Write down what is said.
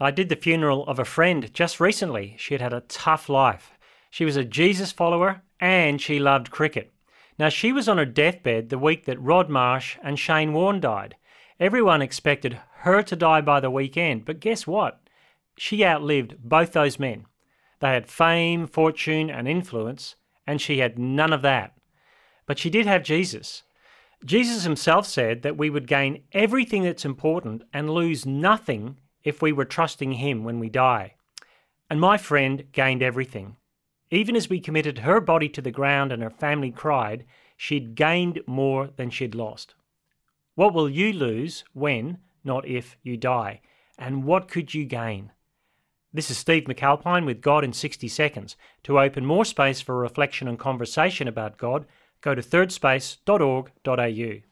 I did the funeral of a friend just recently. She had had a tough life. She was a Jesus follower and she loved cricket. Now, she was on her deathbed the week that Rod Marsh and Shane Warne died. Everyone expected her to die by the weekend, but guess what? She outlived both those men. They had fame, fortune, and influence, and she had none of that. But she did have Jesus. Jesus himself said that we would gain everything that's important and lose nothing if we were trusting him when we die. And my friend gained everything. Even as we committed her body to the ground and her family cried, she'd gained more than she'd lost. What will you lose when, not if, you die? And what could you gain? This is Steve McAlpine with God in 60 Seconds. To open more space for reflection and conversation about God, go to thirdspace.org.au.